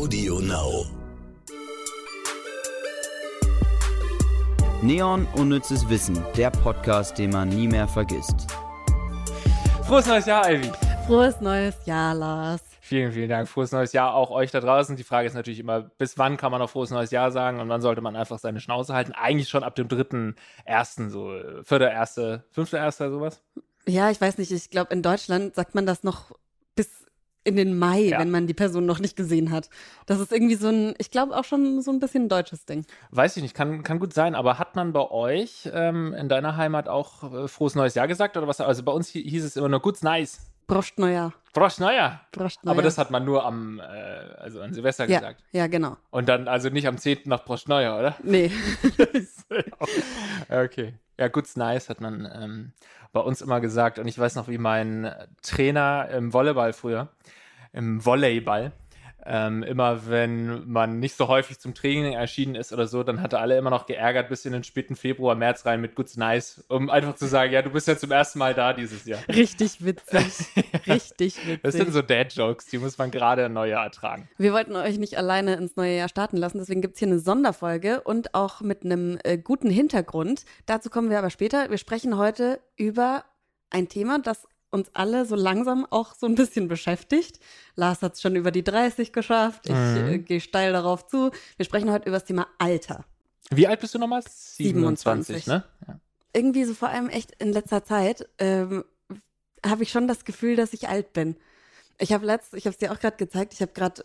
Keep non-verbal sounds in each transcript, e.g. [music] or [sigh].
Audio Now. Neon Unnützes Wissen, der Podcast, den man nie mehr vergisst. Frohes neues Jahr, Ivy. Frohes neues Jahr, Lars. Vielen, vielen Dank. Frohes neues Jahr auch euch da draußen. Die Frage ist natürlich immer, bis wann kann man noch frohes neues Jahr sagen und wann sollte man einfach seine Schnauze halten? Eigentlich schon ab dem dritten, ersten, so vierter, erste, fünfter, erster, sowas. Ja, ich weiß nicht. Ich glaube, in Deutschland sagt man das noch bis in den Mai, Ja. wenn man die Person noch nicht gesehen hat. Das ist irgendwie so ein, ich glaube auch schon so ein bisschen ein deutsches Ding. Weiß ich nicht, kann, kann gut sein, aber hat man bei euch ähm, in deiner Heimat auch äh, frohes neues Jahr gesagt oder was? Also bei uns hi- hieß es immer nur Gut's Nice. Neujahr. Broscht Neujahr. Aber das hat man nur am, äh, also an Silvester ja, gesagt. ja, genau. Und dann also nicht am 10. nach Neujahr, oder? Nee. [laughs] okay. Ja, Gut's Nice hat man ähm, bei uns immer gesagt. Und ich weiß noch, wie mein Trainer im Volleyball früher, im Volleyball, ähm, immer wenn man nicht so häufig zum Training erschienen ist oder so, dann hat er alle immer noch geärgert bis in den späten Februar, März rein mit Gut's Nice, um einfach zu sagen, ja, du bist ja zum ersten Mal da dieses Jahr. Richtig witzig. [laughs] Richtig witzig. Das sind so Dad-Jokes, die muss man gerade im Neujahr ertragen. Wir wollten euch nicht alleine ins neue Jahr starten lassen, deswegen gibt es hier eine Sonderfolge und auch mit einem äh, guten Hintergrund. Dazu kommen wir aber später. Wir sprechen heute über ein Thema, das uns alle so langsam auch so ein bisschen beschäftigt. Lars hat es schon über die 30 geschafft. Ich Mhm. äh, gehe steil darauf zu. Wir sprechen heute über das Thema Alter. Wie alt bist du nochmal? 27. ne? Ja. Irgendwie so vor allem echt in letzter Zeit ähm, habe ich schon das Gefühl, dass ich alt bin. Ich habe letzt, ich habe es dir auch gerade gezeigt. Ich habe gerade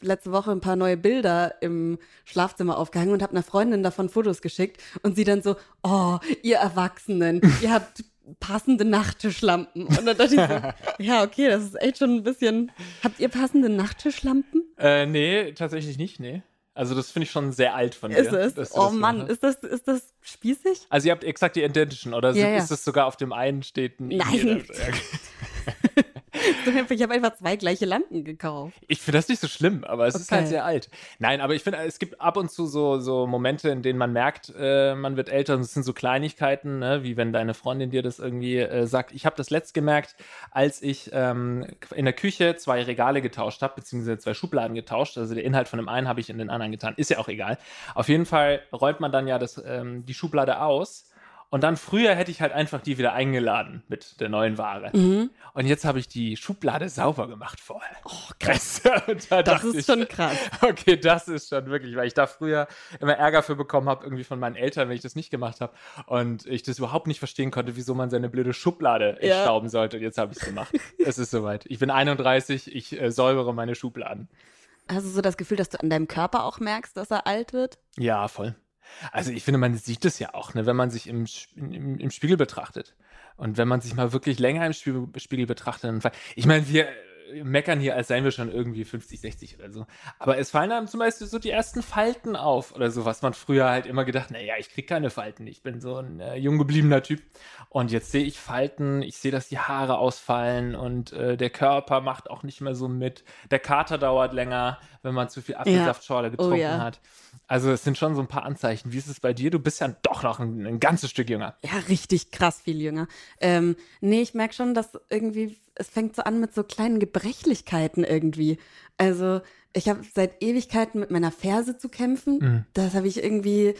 letzte Woche ein paar neue Bilder im Schlafzimmer aufgehangen und habe einer Freundin davon Fotos geschickt und sie dann so, oh, ihr Erwachsenen, ihr habt passende Nachttischlampen. Und dann dachte ich so, [laughs] ja, okay, das ist echt schon ein bisschen. Habt ihr passende Nachttischlampen? Äh, nee, tatsächlich nicht, nee. Also das finde ich schon sehr alt von dir. Ist es? dass Oh das Mann, ist das, ist das spießig? Also ihr habt exakt die identischen, oder Ja, sind- ja. ist es sogar auf dem einen steht ein I Nein. [laughs] [laughs] Ich habe einfach zwei gleiche Lampen gekauft. Ich finde das nicht so schlimm, aber es ist Okay. halt sehr alt. Nein, aber ich finde, es gibt ab und zu so, so Momente, in denen man merkt, äh, man wird älter und es sind so Kleinigkeiten, ne? wie wenn deine Freundin dir das irgendwie äh, sagt. Ich habe das letzt gemerkt, als ich ähm, in der Küche zwei Regale getauscht habe, beziehungsweise zwei Schubladen getauscht. Also der Inhalt von dem einen habe ich in den anderen getan. Ist ja auch egal. Auf jeden Fall räumt man dann ja das, ähm, die Schublade aus. Und dann früher hätte ich halt einfach die wieder eingeladen mit der neuen Ware. Mhm. Und jetzt habe ich die Schublade sauber gemacht vorher. Oh, krass. [laughs] Da Das ist ich, schon krass. Okay, das ist schon wirklich, weil ich da früher immer Ärger für bekommen habe, irgendwie von meinen Eltern, wenn ich das nicht gemacht habe. Und ich das überhaupt nicht verstehen konnte, wieso man seine blöde Schublade Ja. entstauben sollte. Und jetzt habe ich es gemacht. es ist soweit. Ich bin 31, ich äh, säubere meine Schubladen. Hast du so das Gefühl, dass du an deinem Körper auch merkst, dass er alt wird? Ja, voll. Also ich finde, man sieht es ja auch, ne, wenn man sich im, im, im Spiegel betrachtet. Und wenn man sich mal wirklich länger im Spiegel, betrachtet, dann ich meine, wir meckern hier, als seien wir schon irgendwie 50, 60 oder so. Aber es fallen einem zum Beispiel so die ersten Falten auf oder so, was man früher halt immer gedacht, naja, ich krieg keine Falten, ich bin so ein äh, jung gebliebener Typ. Und jetzt sehe ich Falten, ich sehe, dass die Haare ausfallen und äh, der Körper macht auch nicht mehr so mit. Der Kater dauert länger, wenn man zu viel Apfelsaftschorle getrunken Oh ja. hat. Also es sind schon so ein paar Anzeichen. Wie ist es bei dir? Du bist ja doch noch ein, ein ganzes Stück jünger. Ja, richtig krass viel jünger. Ähm, nee, ich merke schon, dass irgendwie, es fängt so an mit so kleinen Gebrechlichkeiten irgendwie. Also, ich habe seit Ewigkeiten mit meiner Ferse zu kämpfen. Mhm. Das habe ich irgendwie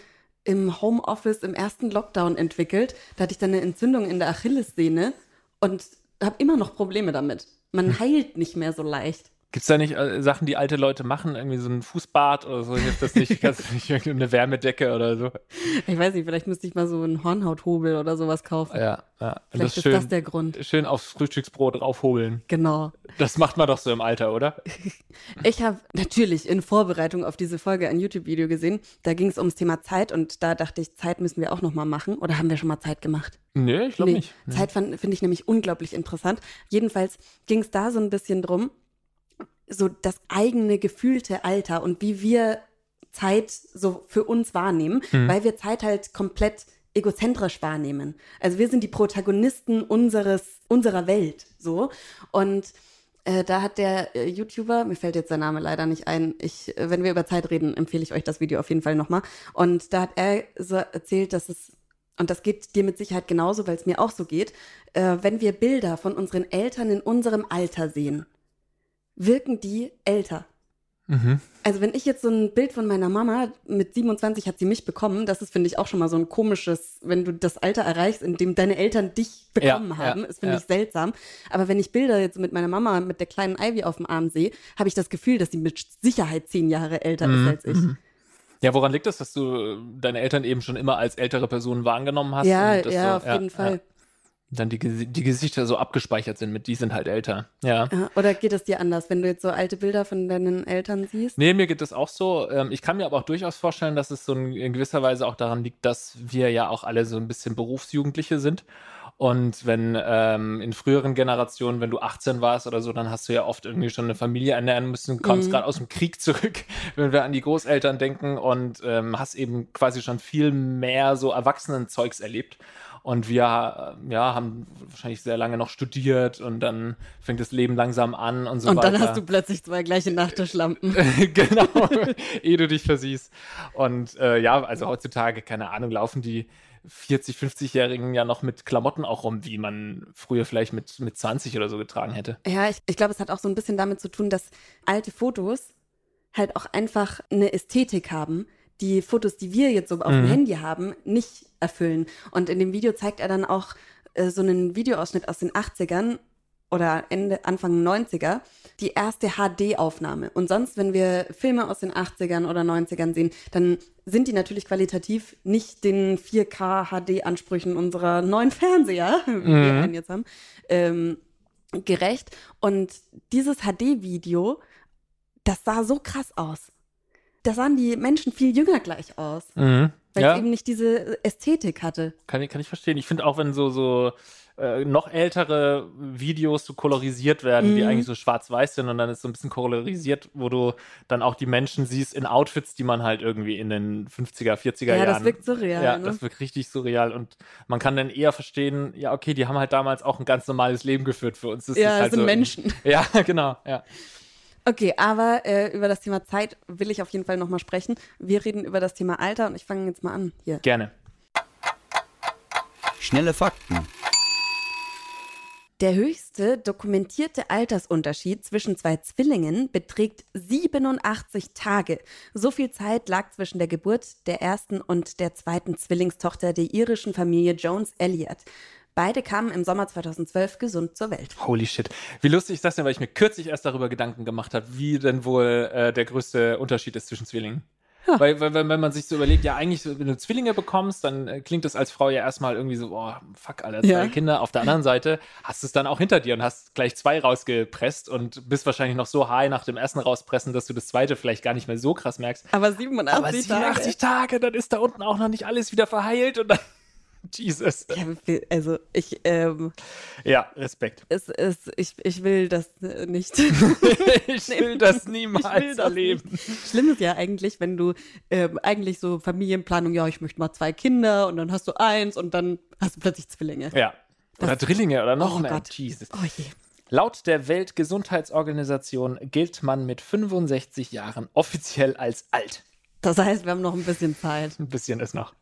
im Homeoffice im ersten Lockdown entwickelt. Da hatte ich dann eine Entzündung in der Achillessehne und habe immer noch Probleme damit. Man heilt nicht mehr so leicht. Gibt es da nicht äh, Sachen, die alte Leute machen? Irgendwie so ein Fußbad oder so? Hilft das nicht? [laughs] Kannst du nicht irgendeine Wärmedecke oder so? Ich weiß nicht, vielleicht müsste ich mal so einen Hornhauthobel oder sowas kaufen. Ja, ja. Vielleicht ist schön, das der Grund. schön aufs Frühstücksbrot draufhobeln. Genau. Das macht man doch so im Alter, oder? [laughs] Ich habe natürlich in Vorbereitung auf diese Folge ein YouTube-Video gesehen. Da ging es ums Thema Zeit und da dachte ich, Zeit müssen wir auch noch mal machen. Oder haben wir schon mal Zeit gemacht? Nee, ich glaube nicht. Nee. Zeit finde ich nämlich unglaublich interessant. Jedenfalls ging es da so ein bisschen drum, so das eigene gefühlte Alter und wie wir Zeit so für uns wahrnehmen, Mhm. weil wir Zeit halt komplett egozentrisch wahrnehmen. Also wir sind die Protagonisten unseres, unserer Welt, so. Und äh, da hat der äh, YouTuber, mir fällt jetzt der Name leider nicht ein, ich, äh, wenn wir über Zeit reden, empfehle ich euch das Video auf jeden Fall nochmal. Und da hat er so erzählt, dass es, und das geht dir mit Sicherheit genauso, weil es mir auch so geht, äh, wenn wir Bilder von unseren Eltern in unserem Alter sehen, wirken die älter. Mhm. Also wenn ich jetzt so ein Bild von meiner Mama, mit 27 hat sie mich bekommen, das ist, finde ich, auch schon mal so ein komisches, wenn du das Alter erreichst, in dem deine Eltern dich bekommen Ja, haben, ja, ist, finde ja. ich, seltsam. Aber wenn ich Bilder jetzt mit meiner Mama, mit der kleinen Ivy auf dem Arm sehe, habe ich das Gefühl, dass sie mit Sicherheit zehn Jahre älter Mhm, ist als ich. Ja, woran liegt das, dass du äh, deine Eltern eben schon immer als ältere Personen wahrgenommen hast? Ja, ja, du- auf jeden Fall. Dann die, die Gesichter so abgespeichert sind, mit die sind halt älter. Ja. Oder geht es dir anders, wenn du jetzt so alte Bilder von deinen Eltern siehst? Nee, mir geht es auch so. Ähm, Ich kann mir aber auch durchaus vorstellen, dass es so in in gewisser Weise auch daran liegt, dass wir ja auch alle so ein bisschen Berufsjugendliche sind. Und wenn ähm, in früheren Generationen, wenn du 18 warst oder so, dann hast du ja oft irgendwie schon eine Familie ernähren müssen, kommst Mhm. gerade aus dem Krieg zurück, [laughs] wenn wir an die Großeltern denken und ähm, hast eben quasi schon viel mehr so Erwachsenenzeugs erlebt. Und wir äh, ja, haben wahrscheinlich sehr lange noch studiert und dann fängt das Leben langsam an und so Und weiter. dann hast du plötzlich zwei gleiche Nachttischlampen. [laughs] genau, ehe du dich versiehst. Und äh, ja, also heutzutage, keine Ahnung, laufen die 40, 50-Jährigen ja noch mit Klamotten auch rum, wie man früher vielleicht mit, mit 20 oder so getragen hätte. Ja, ich, ich glaube, es hat auch so ein bisschen damit zu tun, dass alte Fotos halt auch einfach eine Ästhetik haben, die Fotos, die wir jetzt so auf dem Mhm. Handy haben, nicht erfüllen. Und in dem Video zeigt er dann auch äh, so einen Videoausschnitt aus den 80ern oder Ende, Anfang 90er, die erste HD-Aufnahme. Und sonst, wenn wir Filme aus den 80ern oder 90ern sehen, dann sind die natürlich qualitativ nicht den 4K HD-Ansprüchen unserer neuen Fernseher, [laughs] wie wir Mhm. einen jetzt haben, ähm, gerecht. Und dieses HD-Video, das sah so krass aus. Da sahen die Menschen viel jünger gleich aus, Mhm. weil Ja, es eben nicht diese Ästhetik hatte. kann ich, kann ich verstehen. Ich finde auch, wenn so, so äh, noch ältere Videos so kolorisiert werden, die Mhm. eigentlich so schwarz-weiß sind und dann ist so ein bisschen kolorisiert, wo du dann auch die Menschen siehst in Outfits, die man halt irgendwie in den 50er, 40er Ja, Jahren das wirkt surreal. Ja, ne? das wirkt richtig surreal und man kann dann eher verstehen, ja, okay, die haben halt damals auch ein ganz normales Leben geführt. Für uns ist ja, es halt sind so. Menschen. [laughs] Ja, genau, ja. Okay, aber äh, über das Thema Zeit will ich auf jeden Fall nochmal sprechen. Wir reden über das Thema Alter und ich fange jetzt mal an hier. Gerne. Schnelle Fakten. Der höchste dokumentierte Altersunterschied zwischen zwei Zwillingen beträgt 87 Tage. So viel Zeit lag zwischen der Geburt der ersten und der zweiten Zwillingstochter der irischen Familie Jones Elliott. Beide kamen im Sommer 2012 gesund zur Welt. Holy shit. Wie lustig ist das denn, weil ich mir kürzlich erst darüber Gedanken gemacht habe, wie denn wohl äh, der größte Unterschied ist zwischen Zwillingen. Weil, weil, wenn man sich so überlegt, ja, eigentlich, wenn du Zwillinge bekommst, dann äh, klingt das als Frau ja erstmal irgendwie so, oh, fuck, Alter, zwei Ja. Kinder. Auf der anderen Seite hast du es dann auch hinter dir und hast gleich zwei rausgepresst und bist wahrscheinlich noch so high nach dem ersten rauspressen, dass du das zweite vielleicht gar nicht mehr so krass merkst. Aber 87, Aber 87 Tage, dann ist da unten auch noch nicht alles wieder verheilt und dann. [laughs] Jesus. Ja, also ich, ähm, Ja, Respekt. es, es, ich, ich will das äh, nicht. [laughs] [laughs] Ich will das niemals will das erleben. nicht. Schlimm ist ja eigentlich, wenn du ähm, eigentlich so Familienplanung, ja, ich möchte mal zwei Kinder und dann hast du eins und dann hast du plötzlich Zwillinge. Ja. Oder Drillinge oder noch Oh mehr. Gott. Jesus. Oh je. Laut der Weltgesundheitsorganisation gilt man mit 65 Jahren offiziell als alt. Das heißt, wir haben noch ein bisschen Zeit. Ein bisschen ist noch.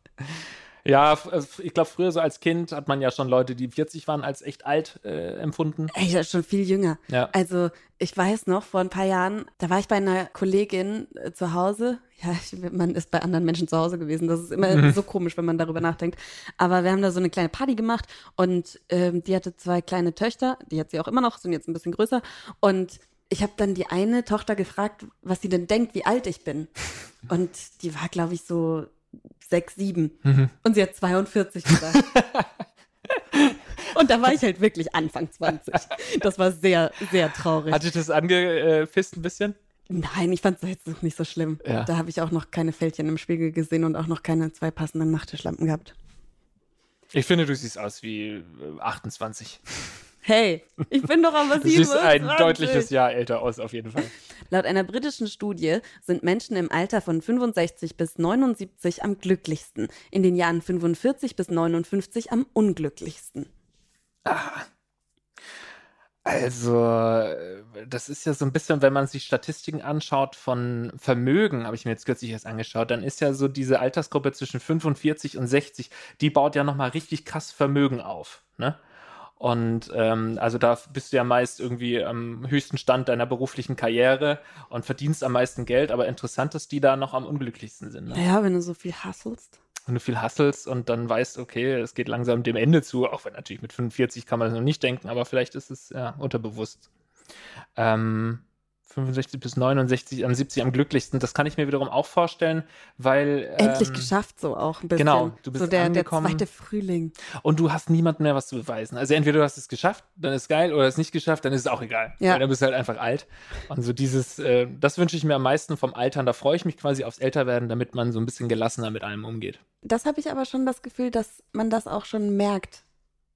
Ja, also ich glaube, früher so als Kind hat man ja schon Leute, die 40 waren, als echt alt äh, empfunden. Ey, das ist schon viel jünger. Ja. Also, ich weiß noch, vor ein paar Jahren, da war ich bei einer Kollegin äh, zu Hause. Ja, ich, man ist bei anderen Menschen zu Hause gewesen. Das ist immer so komisch, wenn man darüber nachdenkt. Aber wir haben da so eine kleine Party gemacht und ähm, die hatte zwei kleine Töchter. Die hat sie auch immer noch, sind jetzt ein bisschen größer. Und ich habe dann die eine Tochter gefragt, was sie denn denkt, wie alt ich bin. [laughs] Und die war, glaube ich, so sechs, sieben. Und sie hat 42 gesagt. [laughs] Und da war ich halt wirklich Anfang 20. Das war sehr, sehr traurig. Hat dich das angefisst ein bisschen? Nein, ich fand es jetzt noch nicht so schlimm. Ja. Da habe ich auch noch keine Fältchen im Spiegel gesehen und auch noch keine zwei passenden Nachttischlampen gehabt. Ich finde, du siehst aus wie äh, 28. Hey, ich bin doch aber Du siehst 27. ein deutliches Jahr älter aus, auf jeden Fall. Laut einer britischen Studie sind Menschen im Alter von 65 bis 79 am glücklichsten, in den Jahren 45 bis 59 am unglücklichsten. Also, äh, das ist ja so ein bisschen, wenn man sich Statistiken anschaut von Vermögen, habe ich mir jetzt kürzlich erst angeschaut, dann ist ja so diese Altersgruppe zwischen 45 und 60, die baut ja nochmal richtig krass Vermögen auf. Ne? Und ähm, also da bist du ja meist irgendwie am höchsten Stand deiner beruflichen Karriere und verdienst am meisten Geld, aber interessant ist, die da noch am unglücklichsten sind. Ne? Naja, wenn du so viel hasselst. Wenn du viel hasselst und dann weißt, okay, es geht langsam dem Ende zu, auch wenn natürlich mit 45 kann man das noch nicht denken, aber vielleicht ist es ja unterbewusst. Ähm, 65 bis 69, am 70 am glücklichsten. Das kann ich mir wiederum auch vorstellen, weil. Endlich ähm, geschafft, so auch ein bisschen. Genau, du bist so der, der angekommen. zweite Frühling. Und du hast niemandem mehr was zu beweisen. Also entweder du hast es geschafft, dann ist geil, oder es nicht geschafft, dann ist es auch egal. Ja. Weil dann bist du halt einfach alt. Und so dieses, äh, das wünsche ich mir am meisten vom Altern. Da freue ich mich quasi aufs Älterwerden, damit man so ein bisschen gelassener mit allem umgeht. Das habe ich aber schon das Gefühl, dass man das auch schon merkt.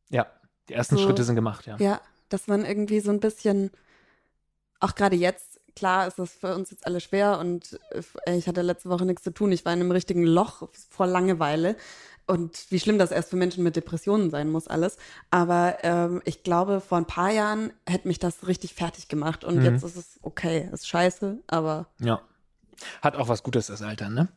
Ja, die ersten So. Schritte sind gemacht, ja. Ja, dass man irgendwie so ein bisschen, auch gerade jetzt, klar ist das für uns jetzt alle schwer und äh, ich hatte letzte Woche nichts zu tun. Ich war in einem richtigen Loch vor Langeweile. Und wie schlimm das erst für Menschen mit Depressionen sein muss, alles. Aber ähm, ich glaube, vor ein paar Jahren hätte mich das richtig fertig gemacht. Und Mhm. jetzt ist es okay. Ist scheiße, aber Ja. Hat auch was Gutes, das Altern, ne?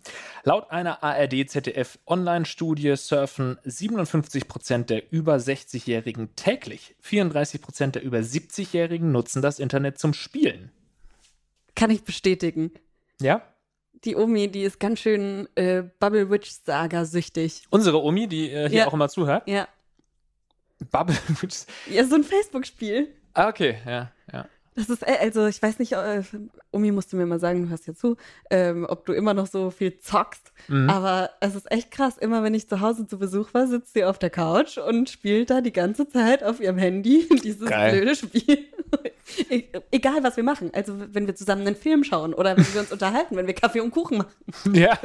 Laut einer ARD-ZDF-Online-Studie surfen 57 Prozent der über 60-Jährigen täglich. 34 Prozent der über 70-Jährigen nutzen das Internet zum Spielen. Kann ich bestätigen. Ja? Die Omi, die ist ganz schön äh, Bubble Witch Saga süchtig. Unsere Omi, die äh, hier Ja. auch immer zuhört. Ja. Bubble. [laughs] Ja, so ein Facebook-Spiel. ah, okay, ja. Das ist, äh, also ich weiß nicht, äh, Omi musste mir mal sagen, du hörst ja zu, ähm, ob du immer noch so viel zockst. Mhm. Aber es ist echt krass. Immer wenn ich zu Hause zu Besuch war, sitzt sie auf der Couch und spielt da die ganze Zeit auf ihrem Handy [laughs] dieses Geil. blöde Spiel. [laughs] E- Egal, was wir machen. Also wenn wir zusammen einen Film schauen oder wenn wir uns [laughs] unterhalten, wenn wir Kaffee und Kuchen machen. Ja,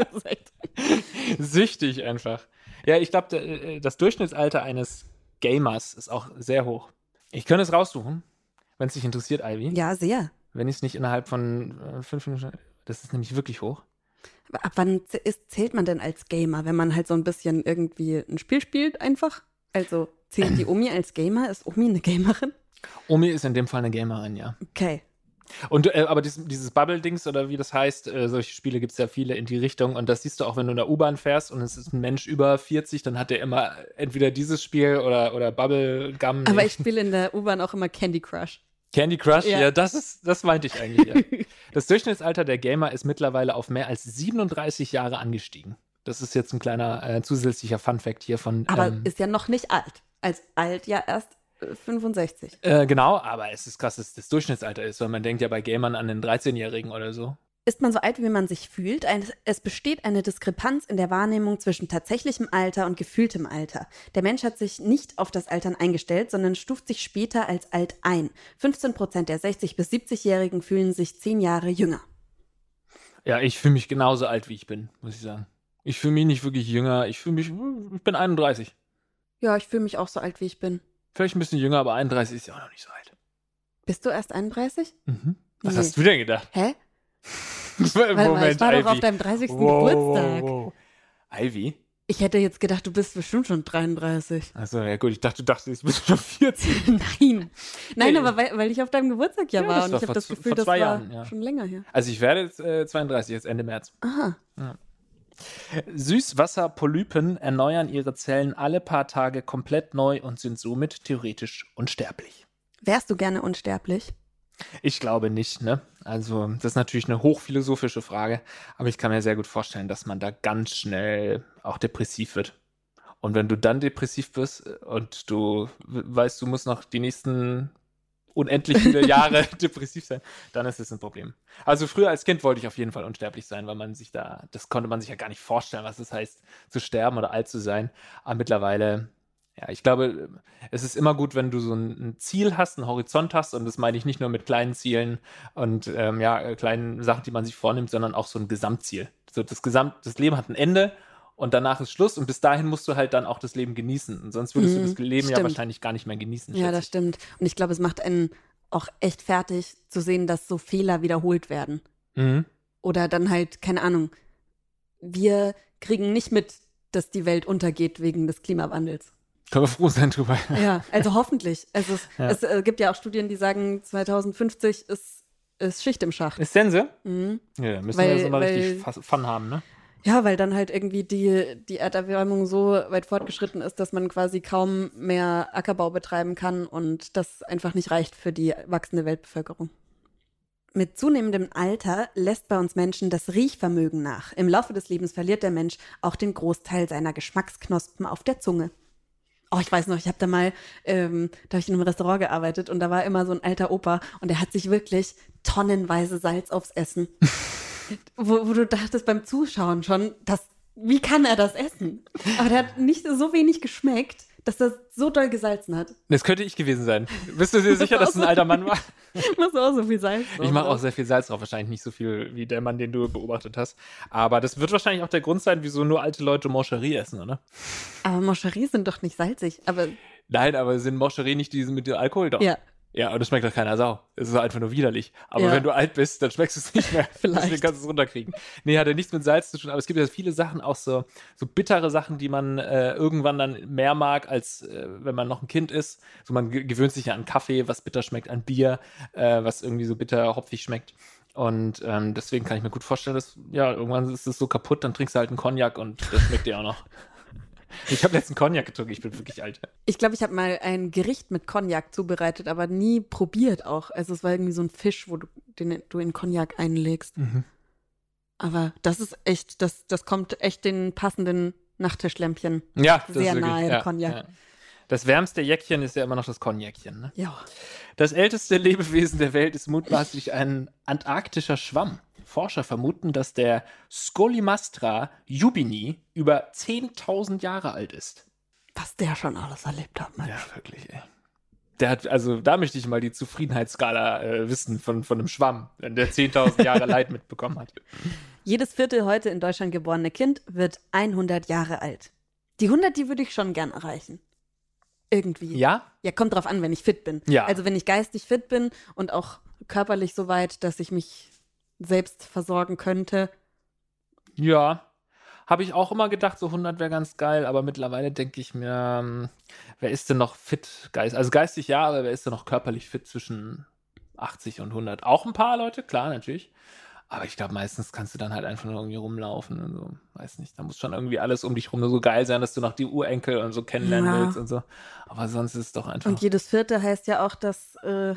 süchtig einfach. Ja, ich glaube, das Durchschnittsalter eines Gamers ist auch sehr hoch. Ich könnte es raussuchen, wenn es dich interessiert, Ivy. ja, sehr. Wenn ich es nicht innerhalb von äh, fünf Minuten. Das ist nämlich wirklich hoch. Aber ab wann ist, zählt man denn als Gamer, wenn man halt so ein bisschen irgendwie ein Spiel spielt einfach? Also zählt die Omi als Gamer? Ist Omi eine Gamerin? Omi ist in dem Fall eine Gamerin, ja. Okay. Und äh, aber dieses, dieses Bubble-Dings oder wie das heißt, äh, solche Spiele gibt es ja viele in die Richtung. Und das siehst du auch, wenn du in der U-Bahn fährst und es ist ein Mensch über 40, dann hat der immer entweder dieses Spiel oder, oder Bubble Gum. Aber ich spiele in der U-Bahn auch immer Candy Crush. Candy Crush, ja, Ja. das ist, das meinte ich eigentlich. Ja. [laughs] Das Durchschnittsalter der Gamer ist mittlerweile auf mehr als 37 Jahre angestiegen. Das ist jetzt ein kleiner äh, zusätzlicher Fun-Fact hier von. Aber ähm, ist ja noch nicht alt. Als alt ja erst äh, 65. äh, genau, aber es ist krass, dass das Durchschnittsalter ist, weil man denkt ja bei Gamern an den 13-Jährigen oder so. Ist man so alt, wie man sich fühlt? Es besteht eine Diskrepanz in der Wahrnehmung zwischen tatsächlichem Alter und gefühltem Alter. Der Mensch hat sich nicht auf das Altern eingestellt, sondern stuft sich später als alt ein. 15 Prozent der 60- bis 70-Jährigen fühlen sich zehn Jahre jünger. Ja, ich fühle mich genauso alt, wie ich bin, muss ich sagen. Ich fühle mich nicht wirklich jünger. Ich fühle mich, ich bin 31. Ja, ich fühle mich auch so alt, wie ich bin. Vielleicht ein bisschen jünger, aber 31 ist ja auch noch nicht so alt. Bist du erst 31? Mhm. Was Nee. hast du denn gedacht? Hä? Warte mal, ich war doch auf deinem 30. Wow, Geburtstag. wow, wow. Ivy? Ich hätte jetzt gedacht, du bist bestimmt schon 33. Also ja gut, ich dachte, du dachtest, du bist schon 40. [laughs] Nein. Nein, Nee. aber weil, weil ich auf deinem Geburtstag ja, Ja, war und ich habe das Gefühl, das war Jahren, ja. schon länger her. Also ich werde jetzt äh, 32, jetzt Ende März. Aha. Süßwasserpolypen erneuern ihre Zellen alle paar Tage komplett neu und sind somit theoretisch unsterblich. Wärst du gerne unsterblich? Ich glaube nicht, ne? Also, das ist natürlich eine hochphilosophische Frage, aber ich kann mir sehr gut vorstellen, dass man da ganz schnell auch depressiv wird. Und wenn du dann depressiv bist und du weißt, du musst noch die nächsten unendlich viele [laughs] Jahre [laughs] depressiv sein, dann ist es ein Problem. Also früher als Kind wollte ich auf jeden Fall unsterblich sein, weil man sich da, das konnte man sich ja gar nicht vorstellen, was es heißt, zu sterben oder alt zu sein. Aber mittlerweile, ja, ich glaube, es ist immer gut, wenn du so ein, Ziel hast, einen Horizont hast, und das meine ich nicht nur mit kleinen Zielen und ähm, ja, äh, kleinen Sachen, die man sich vornimmt, sondern auch so ein Gesamtziel. So das Gesamt, das Leben hat ein Ende und danach ist Schluss und bis dahin musst du halt dann auch das Leben genießen. Und sonst würdest Mhm, du das Leben ja stimmt. wahrscheinlich gar nicht mehr genießen. Ja, das stimmt. Und ich glaube, es macht einen auch echt fertig zu sehen, dass so Fehler wiederholt werden. Mhm. Oder dann halt, keine Ahnung, wir kriegen nicht mit, dass die Welt untergeht wegen des Klimawandels. Können wir froh sein drüber. Ja, also hoffentlich. Also es, Ja. es äh, gibt ja auch Studien, die sagen, 2050 ist, ist Schicht im Schacht. Ist Sense? Mhm. Ja, da müssen Weil- wir jetzt mal weil- richtig Fun haben, ne? Ja, weil dann halt irgendwie die, die Erderwärmung so weit fortgeschritten ist, dass man quasi kaum mehr Ackerbau betreiben kann und das einfach nicht reicht für die wachsende Weltbevölkerung. Mit zunehmendem Alter lässt bei uns Menschen das Riechvermögen nach. Im Laufe des Lebens verliert der Mensch auch den Großteil seiner Geschmacksknospen auf der Zunge. Oh, ich weiß noch, ich habe da mal, ähm, da habe ich in einem Restaurant gearbeitet und da war immer so ein alter Opa und der hat sich wirklich tonnenweise Salz aufs Essen. [laughs] wo, wo du dachtest beim Zuschauen schon, das, wie kann er das essen? Aber der hat nicht so wenig geschmeckt, dass das so doll gesalzen hat. Das könnte ich gewesen sein. Bist du dir [laughs] sicher, dass es ein alter Mann war? Machst du auch so viel Salz drauf? Ich mache auch sehr viel Salz drauf, wahrscheinlich nicht so viel wie der Mann, den du beobachtet hast. Aber das wird wahrscheinlich auch der Grund sein, wieso nur alte Leute Moncherie essen, oder? Aber Moncherie sind doch nicht salzig. Aber Nein, aber sind Moncherie nicht diese mit dem Alkohol doch? ja, Ja, und das schmeckt doch keiner Sau. Es ist einfach nur widerlich. Aber Ja. wenn du alt bist, dann schmeckst du es nicht mehr. Vielleicht. [laughs] Deswegen kannst du es runterkriegen. Nee, hat ja nichts mit Salz zu tun. Aber es gibt ja viele Sachen, auch so, so bittere Sachen, die man äh, irgendwann dann mehr mag, als äh, wenn man noch ein Kind ist. So, man ge- gewöhnt sich ja an Kaffee, was bitter schmeckt, an Bier, äh, was irgendwie so bitter hopfig schmeckt. Und ähm, deswegen kann ich mir gut vorstellen, dass, ja, irgendwann ist es so kaputt, dann trinkst du halt einen Cognac und das schmeckt dir auch noch. [laughs] Ich habe letzten Cognac getrunken, ich bin wirklich alt. ich glaube, ich habe mal ein Gericht mit Cognac zubereitet, aber nie probiert auch. Also es war irgendwie so ein Fisch, wo du den du in Cognac einlegst. Aber das ist echt, das, das kommt echt den passenden Nachttischlämpchen. Ja, Sehr wirklich, nahe ja, Cognac. Ja. Das wärmste Jäckchen ist ja immer noch das Cognacchen. Ne? Ja. Das älteste Lebewesen der Welt ist mutmaßlich ein antarktischer Schwamm. Forscher vermuten, dass der Scolimastra jubini über 10.000 Jahre alt ist. Was der schon alles erlebt hat, Mann. Ja, wirklich, ey. Der hat, also da möchte ich mal die Zufriedenheitsskala äh, wissen von, von einem Schwamm, wenn der 10.000 Jahre [laughs] Leid mitbekommen hat. Jedes vierte heute in Deutschland geborene Kind wird 100 Jahre alt. Die 100, die würde ich schon gern erreichen. Irgendwie. Ja? Ja, kommt drauf an, wenn ich fit bin. Ja. Also wenn ich geistig fit bin und auch körperlich so weit, dass ich mich selbst versorgen könnte. Ja. Habe ich auch immer gedacht, so 100 wäre ganz geil, aber mittlerweile denke ich mir, ähm, wer ist denn noch fit? Geist, also geistig ja, aber wer ist denn noch körperlich fit zwischen 80 und 100? Auch ein paar Leute, klar, natürlich. Aber ich glaube, meistens kannst du dann halt einfach nur irgendwie rumlaufen und so. Weiß nicht. Da muss schon irgendwie alles um dich rum so geil sein, dass du noch die Urenkel und so kennenlernen Ja. willst und so. Aber sonst ist es doch einfach. Und jedes vierte heißt ja auch, dass äh,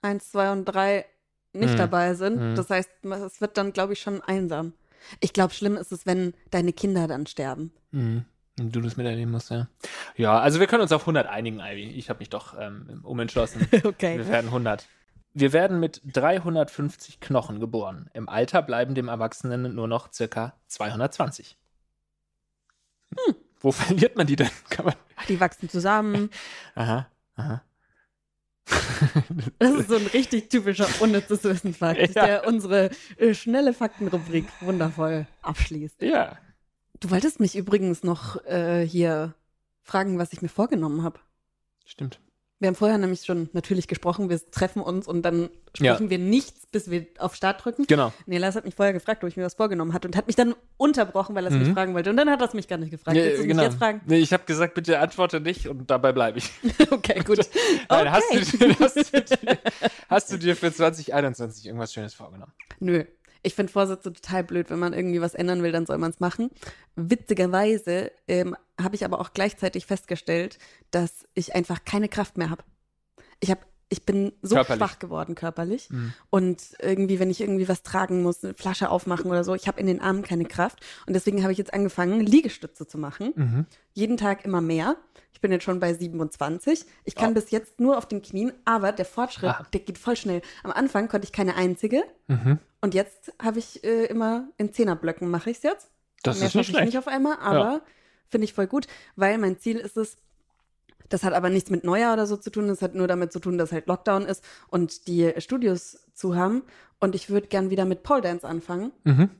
eins, zwei und drei nicht Mhm. dabei sind. Mhm. Das heißt, es wird dann, glaube ich, schon einsam. Ich glaube, schlimm ist es, wenn deine Kinder dann sterben. Mhm. Und du das miterleben musst, ja. Ja, also wir können uns auf 100 einigen, Ivy. Ich habe mich doch ähm, umentschlossen. [laughs] Okay. Wir werden 100. Wir werden mit 350 Knochen geboren. Im Alter bleiben dem Erwachsenen nur noch circa 220. Hm. Wo verliert man die denn? [laughs] Kann man. Die wachsen zusammen. Aha, aha. [laughs] Das ist so ein richtig typischer unnützes Wissensfakt, [laughs] Ja. der unsere äh, schnelle Faktenrubrik wundervoll abschließt. ja. Du wolltest mich übrigens noch äh, hier fragen, was ich mir vorgenommen habe. Stimmt. Wir haben vorher nämlich schon natürlich gesprochen, wir treffen uns und dann sprechen wir nichts, bis wir auf Start drücken. Genau. Nee, Lars hat mich vorher gefragt, ob ich mir was vorgenommen hatte und hat mich dann unterbrochen, weil er es mich Mhm. fragen wollte. Und dann hat er es mich gar nicht gefragt. Ja, Willst du genau. mich jetzt fragen? Nee, ich habe gesagt, bitte antworte nicht und dabei bleibe ich. [laughs] Okay, gut. [laughs] Nein, hast, Okay. du, dir- hast, du dir, hast du dir für 2021 irgendwas Schönes vorgenommen? Nö. Ich finde Vorsätze total blöd. Wenn man irgendwie was ändern will, dann soll man es machen. Witzigerweise ähm, habe ich aber auch gleichzeitig festgestellt, dass ich einfach keine Kraft mehr habe. Ich habe ich bin so Körperlich. schwach geworden körperlich Mhm. und irgendwie, wenn ich irgendwie was tragen muss, eine Flasche aufmachen oder so, ich habe in den Armen keine Kraft und deswegen habe ich jetzt angefangen, Liegestütze zu machen. Mhm. Jeden Tag immer mehr. Ich bin jetzt schon bei 27. Ich kann Wow. bis jetzt nur auf den Knien, aber der Fortschritt, Ah. der geht voll schnell. Am Anfang konnte ich keine einzige Mhm. und jetzt habe ich äh, immer in Zehnerblöcken mache ich es jetzt. Das Mehr ist nicht schlecht. nicht auf einmal, aber finde ich voll gut, weil mein Ziel ist es, das hat aber nichts mit Neujahr oder so zu tun, das hat nur damit zu tun, dass halt Lockdown ist und die Studios zu haben. Und ich würde gern wieder mit Pole Dance anfangen, Mhm.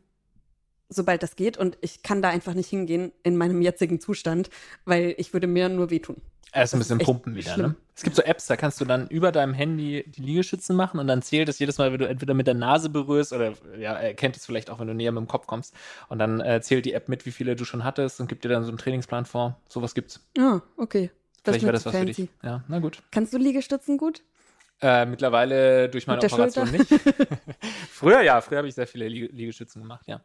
sobald das geht. Und ich kann da einfach nicht hingehen in meinem jetzigen Zustand, weil ich würde mir nur wehtun. Erst ein bisschen pumpen wieder, schlimm. ne? Es gibt so Apps, da kannst du dann über deinem Handy die Liegestützen machen und dann zählt es jedes Mal, wenn du entweder mit der Nase berührst oder ja, erkennt es vielleicht auch, wenn du näher mit dem Kopf kommst. Und dann äh, zählt die App mit, wie viele du schon hattest und gibt dir dann so einen Trainingsplan vor. Sowas gibt's. Ah, okay. Das Vielleicht wäre das was für fancy. dich. Ja, na gut. Kannst du Liegestützen gut? Äh, mittlerweile durch meine Operation Schulter? nicht. [laughs] früher ja, früher habe ich sehr viele Liege Liegestützen gemacht, ja.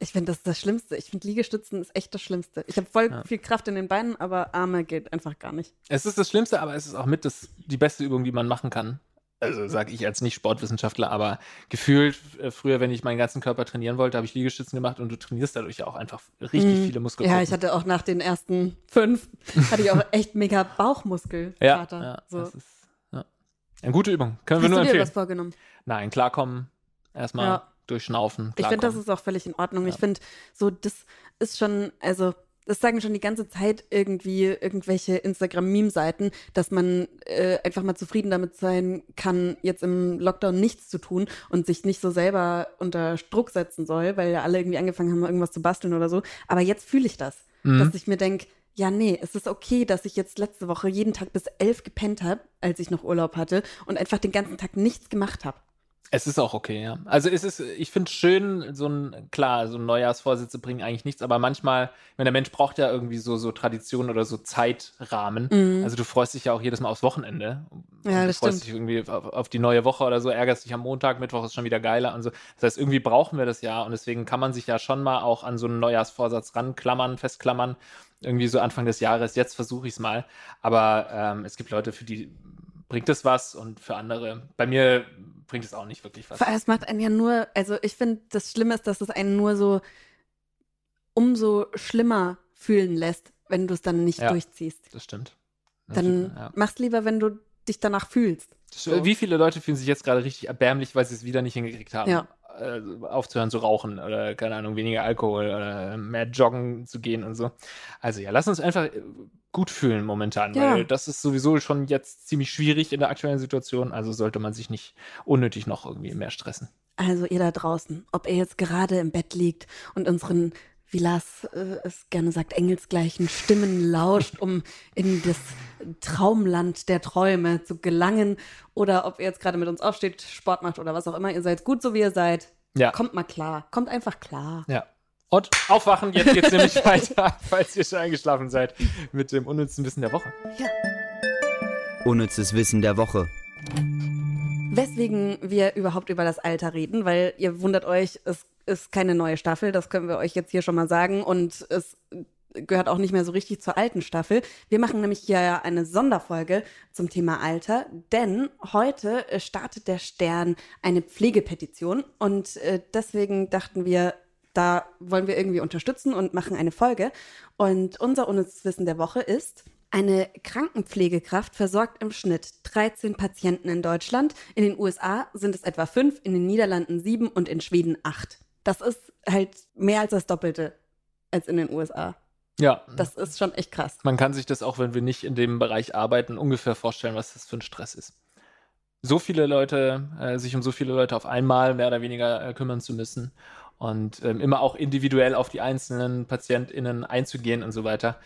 Ich finde, das ist das Schlimmste. Ich finde, Liegestützen ist echt das Schlimmste. Ich habe voll Ja. viel Kraft in den Beinen, aber Arme geht einfach gar nicht. Es ist das Schlimmste, aber es ist auch mit das, die beste Übung, die man machen kann. Also sage ich als Nicht-Sportwissenschaftler, aber gefühlt äh, früher, wenn ich meinen ganzen Körper trainieren wollte, habe ich Liegestützen gemacht und du trainierst dadurch ja auch einfach richtig Mhm. viele Muskelgruppen. Ja, ich hatte auch nach den ersten fünf, hatte ich auch [laughs] echt mega Bauchmuskel. ja, ja, so. das ist ja. eine gute Übung. Können wir Hast nur du dir empfehlen. was vorgenommen? Nein, klarkommen, erstmal Ja. durchschnaufen. Ich finde, das klarkommen. ist auch völlig in Ordnung. Ich Ja. finde, so, das ist schon, also, das sagen schon die ganze Zeit irgendwie irgendwelche Instagram-Meme-Seiten, dass man äh, einfach mal zufrieden damit sein kann, jetzt im Lockdown nichts zu tun und sich nicht so selber unter Druck setzen soll, weil ja alle irgendwie angefangen haben, irgendwas zu basteln oder so. Aber jetzt fühle ich das, Mhm. dass ich mir denke, ja, nee, es ist okay, dass ich jetzt letzte Woche jeden Tag bis elf gepennt habe, als ich noch Urlaub hatte und einfach den ganzen Tag nichts gemacht habe. Es ist auch okay, ja. Also es ist, ich finde es schön, so ein, klar, so ein Neujahrsvorsätze bringen eigentlich nichts, aber manchmal, wenn der Mensch braucht ja irgendwie so, so Traditionen oder so Zeitrahmen. Mhm. Also du freust dich ja auch jedes Mal aufs Wochenende. Ja, du das freust stimmt. dich irgendwie auf, auf die neue Woche oder so, ärgerst dich am Montag, Mittwoch ist schon wieder geiler und so. Das heißt, irgendwie brauchen wir das ja und deswegen kann man sich ja schon mal auch an so einen Neujahrsvorsatz ranklammern, festklammern. Irgendwie so Anfang des Jahres, jetzt versuche ich es mal. Aber ähm, es gibt Leute, für die bringt es was und für andere, bei mir bringt es auch nicht wirklich was. Es macht einen ja nur, also ich finde, das Schlimme ist, dass es einen nur so umso schlimmer fühlen lässt, wenn du es dann nicht Ja. durchziehst. Das stimmt. Dann ja. mach's lieber, wenn du dich danach fühlst. Das- Wie viele Leute fühlen sich jetzt gerade richtig erbärmlich, weil sie es wieder nicht hingekriegt haben, Ja. Äh, aufzuhören zu rauchen oder, keine Ahnung, weniger Alkohol oder mehr joggen zu gehen und so. Also ja, lass uns einfach äh, gut fühlen momentan, Ja. weil das ist sowieso schon jetzt ziemlich schwierig in der aktuellen Situation, also sollte man sich nicht unnötig noch irgendwie mehr stressen. Also ihr da draußen, ob ihr jetzt gerade im Bett liegt und unseren, wie Lars äh, es gerne sagt, engelsgleichen Stimmen lauscht, um in das Traumland der Träume zu gelangen, oder ob ihr jetzt gerade mit uns aufsteht, Sport macht oder was auch immer, ihr seid gut so wie ihr seid. Ja. Kommt mal klar, kommt einfach klar. Ja. Und aufwachen, jetzt geht's nämlich [laughs] weiter, falls ihr schon eingeschlafen seid, mit dem unnützen Wissen der Woche. Unnützes Wissen der Woche. Weswegen wir überhaupt über das Alter reden, weil ihr wundert euch, es ist keine neue Staffel, das können wir euch jetzt hier schon mal sagen und es gehört auch nicht mehr so richtig zur alten Staffel. Wir machen nämlich hier eine Sonderfolge zum Thema Alter, denn heute startet der Stern eine Pflegepetition und äh, deswegen dachten wir, da wollen wir irgendwie unterstützen und machen eine Folge. Und unser unnützes Wissen der Woche ist, eine Krankenpflegekraft versorgt im Schnitt 13 Patienten in Deutschland. In den USA sind es etwa fünf, in den Niederlanden sieben und in Schweden acht. Das ist halt mehr als das Doppelte als in den USA. Ja, Das ist schon echt krass. man kann sich das auch, wenn wir nicht in dem Bereich arbeiten, ungefähr vorstellen, was das für ein Stress ist. So viele Leute, äh, sich um so viele Leute auf einmal mehr oder weniger äh, kümmern zu müssen und ähm, immer auch individuell auf die einzelnen PatientInnen einzugehen und so weiter,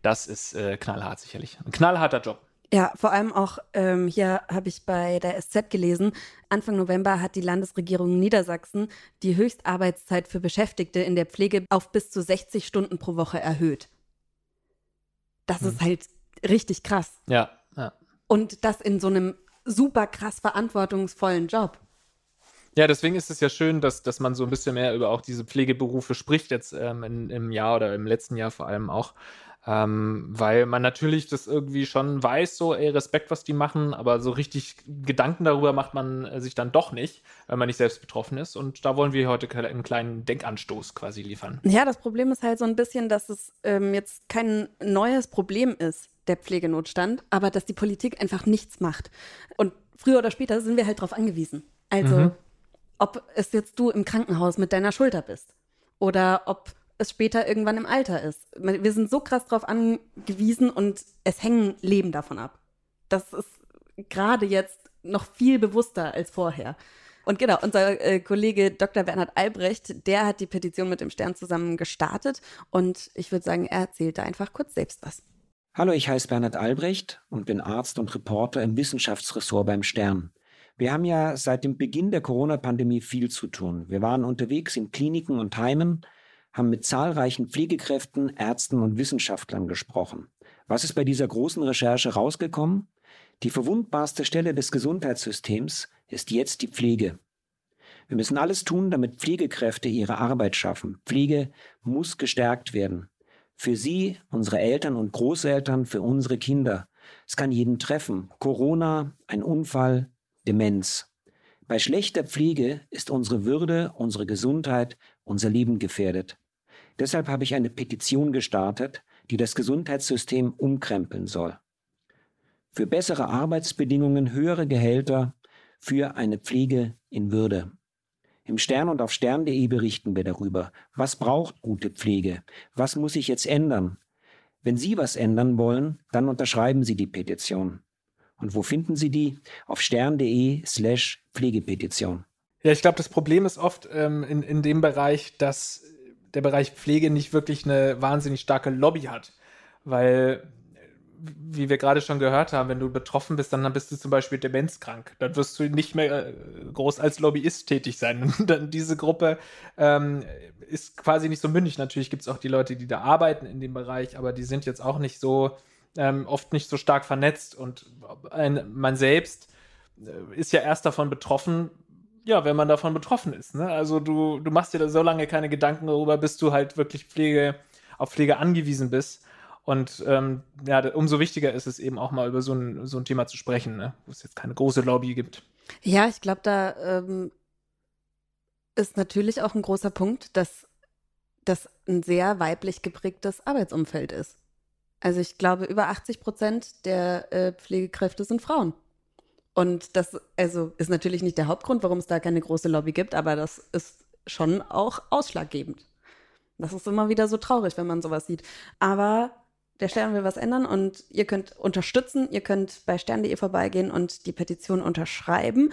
das ist äh, knallhart sicherlich. Ein knallharter Job. Ja, vor allem auch ähm, hier habe ich bei der SZ gelesen, Anfang November hat die Landesregierung Niedersachsen die Höchstarbeitszeit für Beschäftigte in der Pflege auf bis zu 60 Stunden pro Woche erhöht. Das Hm. ist halt richtig krass. Ja, ja. Und das in so einem super krass verantwortungsvollen Job. Ja, deswegen ist es ja schön, dass, dass man so ein bisschen mehr über auch diese Pflegeberufe spricht, jetzt ähm, in, im Jahr oder im letzten Jahr vor allem auch. Ähm, weil man natürlich das irgendwie schon weiß, so, ey, Respekt, was die machen, aber so richtig Gedanken darüber macht man äh, sich dann doch nicht, weil man nicht selbst betroffen ist. Und da wollen wir heute einen kleinen Denkanstoß quasi liefern. Ja, das Problem ist halt so ein bisschen, dass es ähm, jetzt kein neues Problem ist, der Pflegenotstand, aber dass die Politik einfach nichts macht. Und früher oder später sind wir halt drauf angewiesen. Also, Mhm. ob es jetzt du im Krankenhaus mit deiner Schulter bist oder ob es später irgendwann im Alter ist. Wir sind so krass drauf angewiesen und es hängen Leben davon ab. Das ist gerade jetzt noch viel bewusster als vorher. Und genau, unser äh, Kollege Dr. Bernhard Albrecht, der hat die Petition mit dem Stern zusammen gestartet und ich würde sagen, er erzählt da einfach kurz selbst was. Hallo, ich heiße Bernhard Albrecht und bin Arzt und Reporter im Wissenschaftsressort beim Stern. Wir haben ja seit dem Beginn der Corona-Pandemie viel zu tun. Wir waren unterwegs in Kliniken und Heimen, haben mit zahlreichen Pflegekräften, Ärzten und Wissenschaftlern gesprochen. Was ist bei dieser großen Recherche rausgekommen? Die verwundbarste Stelle des Gesundheitssystems ist jetzt die Pflege. Wir müssen alles tun, damit Pflegekräfte ihre Arbeit schaffen. Pflege muss gestärkt werden. Für Sie, unsere Eltern und Großeltern, für unsere Kinder. Es kann jeden treffen. Corona, ein Unfall, Demenz. Bei schlechter Pflege ist unsere Würde, unsere Gesundheit, unser Leben gefährdet. Deshalb habe ich eine Petition gestartet, die das Gesundheitssystem umkrempeln soll. Für bessere Arbeitsbedingungen, höhere Gehälter, für eine Pflege in Würde. Im Stern und auf stern.de berichten wir darüber. Was braucht gute Pflege? Was muss sich jetzt ändern? Wenn Sie was ändern wollen, dann unterschreiben Sie die Petition. Und wo finden Sie die? Auf stern.de slash Pflegepetition. Ja, ich glaube, das Problem ist oft ähm, in, in dem Bereich, dass der Bereich Pflege nicht wirklich eine wahnsinnig starke Lobby hat. Weil wie wir gerade schon gehört haben, wenn du betroffen bist, dann bist du zum Beispiel demenzkrank. Dann wirst du nicht mehr äh, groß als Lobbyist tätig sein. [laughs] Und dann diese Gruppe ähm, ist quasi nicht so mündig. Natürlich gibt es auch die Leute, die da arbeiten in dem Bereich, aber die sind jetzt auch nicht so, ähm, oft nicht so stark vernetzt. Und ein, man selbst äh, ist ja erst davon betroffen, ja, wenn man davon betroffen ist. Ne? Also du, du machst dir da so lange keine Gedanken darüber, bis du halt wirklich Pflege, auf Pflege angewiesen bist. Und ähm, ja, umso wichtiger ist es eben auch mal über so ein, so ein Thema zu sprechen, ne? wo es jetzt keine große Lobby gibt. Ja, ich glaube, da ähm, ist natürlich auch ein großer Punkt, dass das ein sehr weiblich geprägtes Arbeitsumfeld ist. Also ich glaube, über 80 Prozent der äh, Pflegekräfte sind Frauen. Und das also ist natürlich nicht der Hauptgrund, warum es da keine große Lobby gibt, aber das ist schon auch ausschlaggebend. Das ist immer wieder so traurig, wenn man sowas sieht. Aber der Stern will was ändern und ihr könnt unterstützen. Ihr könnt bei stern.de vorbeigehen und die Petition unterschreiben.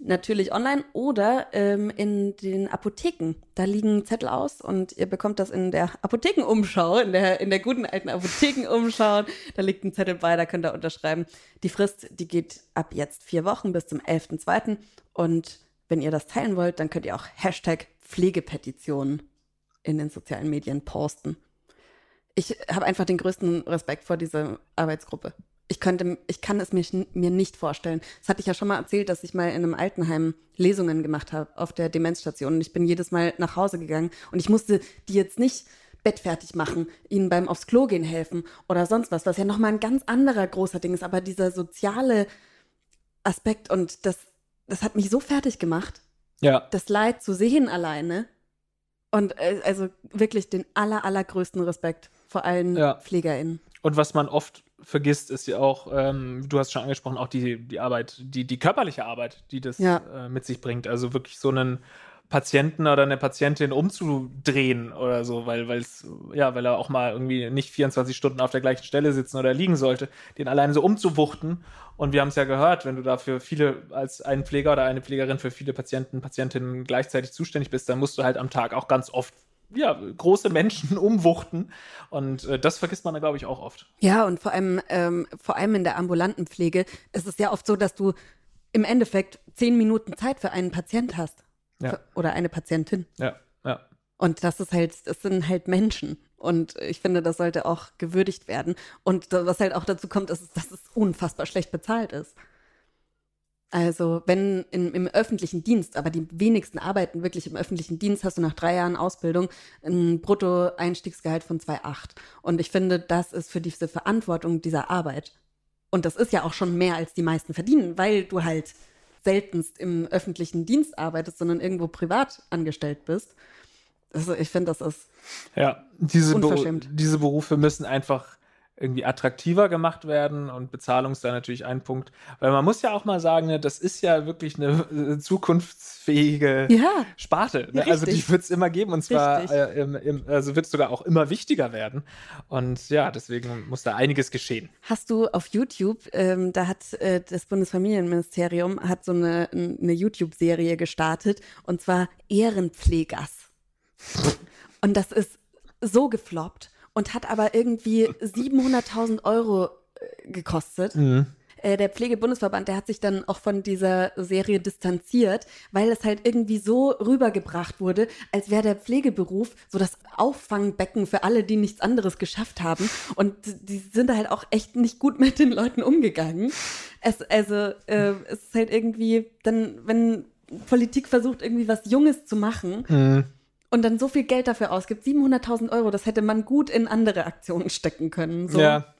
Natürlich online oder ähm, in den Apotheken. Da liegen Zettel aus und ihr bekommt das in der Apothekenumschau, in der, in der guten alten Apothekenumschau. Da liegt ein Zettel bei, da könnt ihr unterschreiben. Die Frist, die geht ab jetzt vier Wochen bis zum 11.02. Und wenn ihr das teilen wollt, dann könnt ihr auch Hashtag Pflegepetition in den sozialen Medien posten ich habe einfach den größten Respekt vor dieser Arbeitsgruppe. Ich könnte, ich kann es mir, mir nicht vorstellen. Das hatte ich ja schon mal erzählt, dass ich mal in einem Altenheim Lesungen gemacht habe auf der Demenzstation. Und ich bin jedes Mal nach Hause gegangen und ich musste die jetzt nicht bettfertig machen, ihnen beim aufs Klo gehen helfen oder sonst was, was ja nochmal ein ganz anderer großer Ding ist. Aber dieser soziale Aspekt und das, das hat mich so fertig gemacht. Ja. Das Leid zu sehen alleine. Und äh, also wirklich den aller, allergrößten Respekt vor allen ja. PflegerInnen. Und was man oft vergisst, ist ja auch, ähm, du hast schon angesprochen, auch die, die Arbeit, die, die körperliche Arbeit, die das ja. äh, mit sich bringt. Also wirklich so einen Patienten oder eine Patientin umzudrehen oder so, weil es ja, weil er auch mal irgendwie nicht 24 Stunden auf der gleichen Stelle sitzen oder liegen sollte, den alleine so umzuwuchten. Und wir haben es ja gehört, wenn du dafür viele als ein Pfleger oder eine Pflegerin für viele Patienten, Patientinnen gleichzeitig zuständig bist, dann musst du halt am Tag auch ganz oft ja, große Menschen [laughs] umwuchten. Und äh, das vergisst man da, glaube ich, auch oft. Ja, und vor allem, ähm, vor allem in der ambulanten Pflege ist es ja oft so, dass du im Endeffekt zehn Minuten Zeit für einen Patient hast. Ja. Für, oder eine Patientin. Ja, ja. Und das ist halt, das sind halt Menschen. Und ich finde, das sollte auch gewürdigt werden. Und was halt auch dazu kommt, ist, dass es unfassbar schlecht bezahlt ist. Also wenn in, im öffentlichen Dienst, aber die wenigsten arbeiten wirklich im öffentlichen Dienst, hast du nach drei Jahren Ausbildung ein Bruttoeinstiegsgehalt von 2,8. Und ich finde, das ist für diese Verantwortung dieser Arbeit. Und das ist ja auch schon mehr, als die meisten verdienen, weil du halt seltenst im öffentlichen Dienst arbeitest, sondern irgendwo privat angestellt bist. Also ich finde, das ist ja diese, Beru diese Berufe müssen einfach irgendwie attraktiver gemacht werden und Bezahlung ist da natürlich ein Punkt. Weil man muss ja auch mal sagen, ne, das ist ja wirklich eine äh, zukunftsfähige ja, Sparte. Ne? Also die wird es immer geben und zwar äh, im, im, also wird es sogar auch immer wichtiger werden. Und ja, deswegen muss da einiges geschehen. Hast du auf YouTube, ähm, da hat äh, das Bundesfamilienministerium hat so eine, eine YouTube-Serie gestartet und zwar Ehrenpflegers. und das ist so gefloppt und hat aber irgendwie 700.000 Euro äh, gekostet. Mhm. Äh, der Pflegebundesverband, der hat sich dann auch von dieser Serie distanziert, weil es halt irgendwie so rübergebracht wurde, als wäre der Pflegeberuf so das Auffangbecken für alle, die nichts anderes geschafft haben. Und die sind halt auch echt nicht gut mit den Leuten umgegangen. Es, also, äh, es ist halt irgendwie, dann, wenn Politik versucht, irgendwie was Junges zu machen Mhm. Und dann so viel Geld dafür ausgibt. 700.000 Euro, das hätte man gut in andere Aktionen stecken können. So. Ja.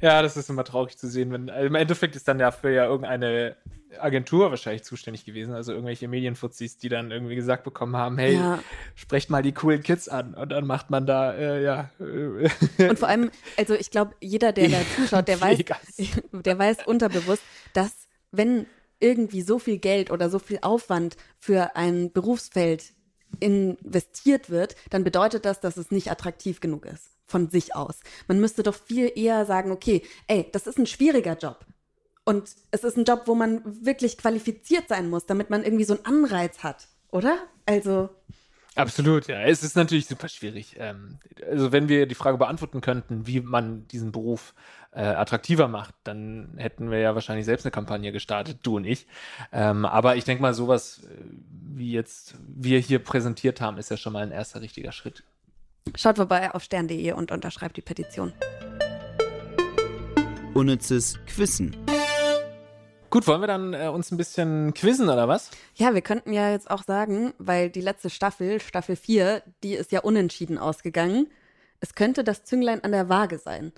Ja, das ist immer traurig zu sehen, wenn also im Endeffekt ist dann dafür ja irgendeine Agentur wahrscheinlich zuständig gewesen, also irgendwelche Medienfuzis, die dann irgendwie gesagt bekommen haben, hey, Ja. sprecht mal die coolen Kids an und dann macht man da, äh, ja. Äh, Und vor allem, also ich glaube, jeder, der da [laughs] zuschaut, der weiß, [laughs] der weiß unterbewusst, dass wenn irgendwie so viel Geld oder so viel Aufwand für ein Berufsfeld investiert wird, dann bedeutet das, dass es nicht attraktiv genug ist von sich aus. Man müsste doch viel eher sagen, okay, ey, das ist ein schwieriger Job. Und es ist ein Job, wo man wirklich qualifiziert sein muss, damit man irgendwie so einen Anreiz hat, oder? Also, Absolut, ja. Es ist natürlich super schwierig. Ähm, also wenn wir die Frage beantworten könnten, wie man diesen Beruf attraktiver macht, dann hätten wir ja wahrscheinlich selbst eine Kampagne gestartet, du und ich. Ähm, aber ich denke mal, sowas äh, wie jetzt wir hier präsentiert haben, ist ja schon mal ein erster richtiger Schritt. schaut vorbei auf stern.de und unterschreibt die Petition. Unnützes Quissen. Gut, wollen wir dann äh, uns ein bisschen quizzen oder was? Ja, wir könnten ja jetzt auch sagen, weil die letzte Staffel, Staffel 4, die ist ja unentschieden ausgegangen. Es könnte das Zünglein an der Waage sein.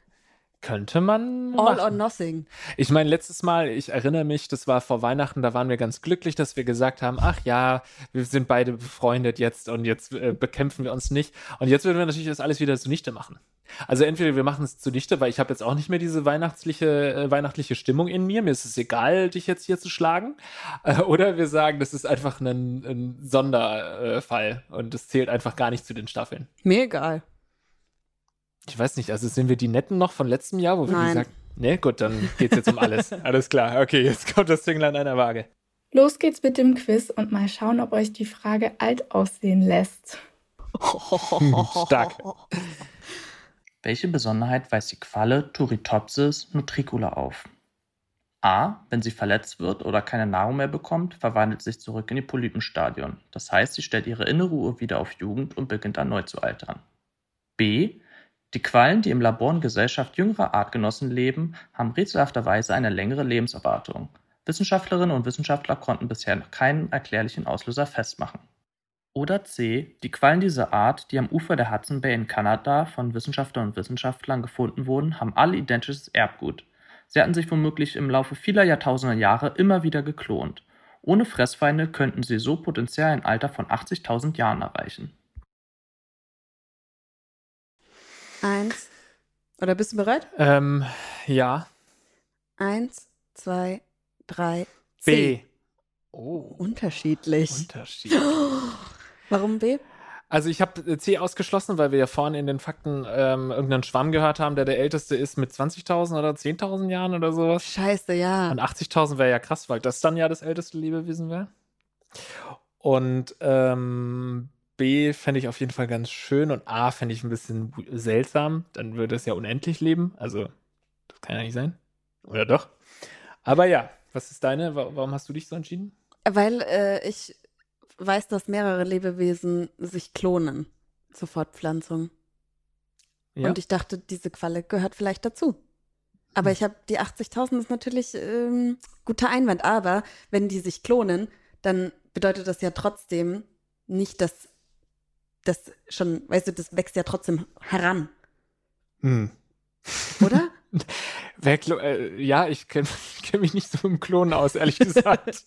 Könnte man. All machen. or nothing. Ich meine, letztes Mal, ich erinnere mich, das war vor Weihnachten, da waren wir ganz glücklich, dass wir gesagt haben, ach ja, wir sind beide befreundet jetzt und jetzt äh, bekämpfen wir uns nicht. Und jetzt würden wir natürlich das alles wieder zunichte machen. Also entweder wir machen es zunichte, weil ich habe jetzt auch nicht mehr diese weihnachtliche, äh, weihnachtliche Stimmung in mir. Mir ist es egal, dich jetzt hier zu schlagen. Äh, oder wir sagen, das ist einfach ein, ein Sonderfall und das zählt einfach gar nicht zu den Staffeln. Mir egal. Ich weiß nicht, also sind wir die Netten noch von letztem Jahr, wo wir Nein. gesagt Ne, gut, dann geht's jetzt um alles. [laughs] alles klar. Okay, jetzt kommt das Zünglein an einer Waage. Los geht's mit dem Quiz und mal schauen, ob euch die Frage alt aussehen lässt. [laughs] Stark. Welche Besonderheit weist die Qualle Turritopsis nutricula auf? A. Wenn sie verletzt wird oder keine Nahrung mehr bekommt, verwandelt sie sich zurück in die Polypenstadion. Das heißt, sie stellt ihre innere Uhr wieder auf Jugend und beginnt erneut zu altern. B. Die Quallen, die im Labor in Gesellschaft jüngerer Artgenossen leben, haben rätselhafterweise eine längere Lebenserwartung. Wissenschaftlerinnen und Wissenschaftler konnten bisher noch keinen erklärlichen Auslöser festmachen. Oder C. Die Quallen dieser Art, die am Ufer der Hudson Bay in Kanada von Wissenschaftlern und Wissenschaftlern gefunden wurden, haben alle identisches Erbgut. Sie hatten sich womöglich im Laufe vieler Jahrtausender Jahre immer wieder geklont. Ohne Fressfeinde könnten sie so potenziell ein Alter von 80.000 Jahren erreichen. Eins. Oder bist du bereit? Ähm, ja. Eins, zwei, drei, B. C. Oh, Unterschiedlich. Unterschied. [gasps] Warum B? Also ich habe C ausgeschlossen, weil wir ja vorhin in den Fakten ähm, irgendeinen Schwamm gehört haben, der der älteste ist mit 20.000 oder 10.000 Jahren oder sowas. Scheiße, ja. Und 80.000 wäre ja krass, weil das dann ja das älteste Lebewesen wäre. Und ähm, B fände ich auf jeden Fall ganz schön und A fände ich ein bisschen seltsam. Dann würde es ja unendlich leben. Also, das kann ja nicht sein. Oder doch? Aber ja, was ist deine? Wa- Warum hast du dich so entschieden? Weil äh, ich weiß, dass mehrere Lebewesen sich klonen zur Fortpflanzung. Ja. Und ich dachte, diese Qualle gehört vielleicht dazu. Aber Hm. ich habe die 80.000 ist natürlich ähm, guter Einwand. Aber wenn die sich klonen, dann bedeutet das ja trotzdem nicht, dass das schon, weißt du, das wächst ja trotzdem heran, Hm. oder? [laughs] Wer äh, ja, ich kenne [laughs] kenn mich nicht so im Klonen aus, ehrlich [laughs] gesagt.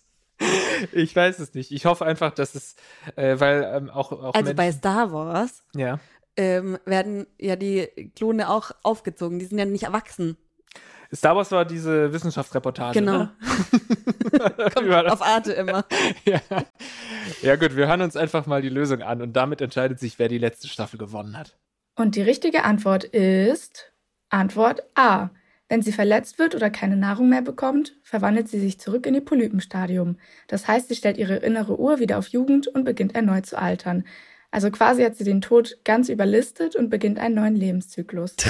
ich weiß es nicht. Ich hoffe einfach, dass es, äh, weil ähm, auch, auch also bei Menschen, Star Wars ja. ähm, werden ja die Klone auch aufgezogen. Die sind ja nicht erwachsen. Star Wars war diese Wissenschaftsreportage. Genau. Ne? [laughs] Kommt auf Arte immer. [laughs] ja. ja, gut, wir hören uns einfach mal die Lösung an und damit entscheidet sich, wer die letzte Staffel gewonnen hat. Und die richtige Antwort ist Antwort A. Wenn sie verletzt wird oder keine Nahrung mehr bekommt, verwandelt sie sich zurück in ihr Polypenstadium. Das heißt, sie stellt ihre innere Uhr wieder auf Jugend und beginnt erneut zu altern. Also quasi hat sie den Tod ganz überlistet und beginnt einen neuen Lebenszyklus. [laughs]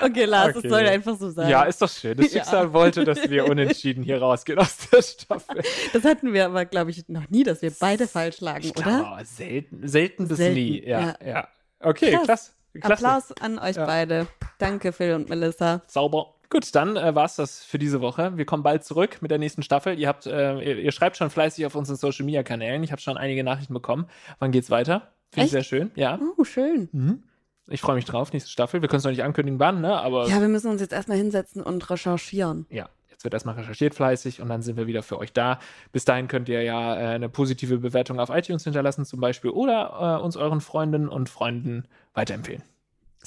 Okay, Lars, Okay. das soll einfach so sein. Ja, ist doch schön. Das [laughs] Ja. Schicksal wollte, dass wir unentschieden hier rausgehen aus der Staffel. Das hatten wir aber, glaube ich, noch nie, dass wir beide falsch lagen, Ich oder? glaube, aber selten, selten bis Selten, nie. Ja, ja. ja. Okay, Krass. klasse. Klasse. Applaus an euch Ja. beide. Danke, Phil und Melissa. Sauber. Gut, dann äh, war es das für diese Woche. Wir kommen bald zurück mit der nächsten Staffel. Ihr habt, äh, ihr, ihr schreibt schon fleißig auf unseren Social Media Kanälen. Ich habe schon einige Nachrichten bekommen. Wann geht's weiter? Finde ich sehr schön. Ja. Oh, schön. Mhm. Ich freue mich drauf, nächste Staffel. Wir können es noch nicht ankündigen, wann, ne? Aber Ja, wir müssen uns jetzt erstmal hinsetzen und recherchieren. ja, jetzt wird erstmal recherchiert fleißig und dann sind wir wieder für euch da. Bis dahin könnt ihr ja äh, eine positive Bewertung auf iTunes hinterlassen, zum Beispiel, oder äh, uns euren Freundinnen und Freunden weiterempfehlen.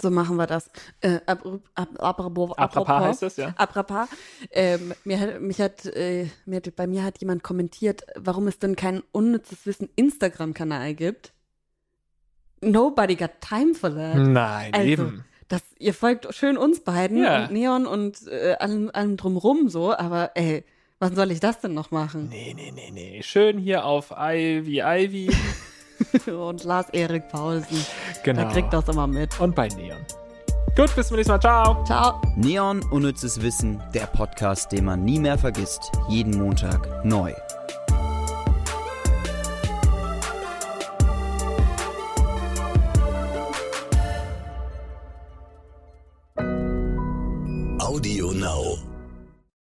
So machen wir das. Äh, ab, ab, apropos, Apropos heißt das, ja? Apropos, ähm, mir hat, mich hat, äh, mir hat, bei mir hat jemand kommentiert, warum es denn kein unnützes Wissen Instagram-Kanal gibt. Nobody got time for that. Nein, Also, eben. Das, ihr folgt schön uns beiden Ja. und Neon und äh, allem, allem drumrum so, aber ey, wann soll ich das denn noch machen? Nee, nee, nee, nee. Schön hier auf Ivy Ivy. [laughs] [laughs] und Lars-Erik Paulsen. Genau. Der kriegt das immer mit. Und bei Neon. Gut, bis zum nächsten Mal. Ciao. Ciao. Neon Unnützes Wissen, der Podcast, den man nie mehr vergisst. Jeden Montag neu. Audio Now.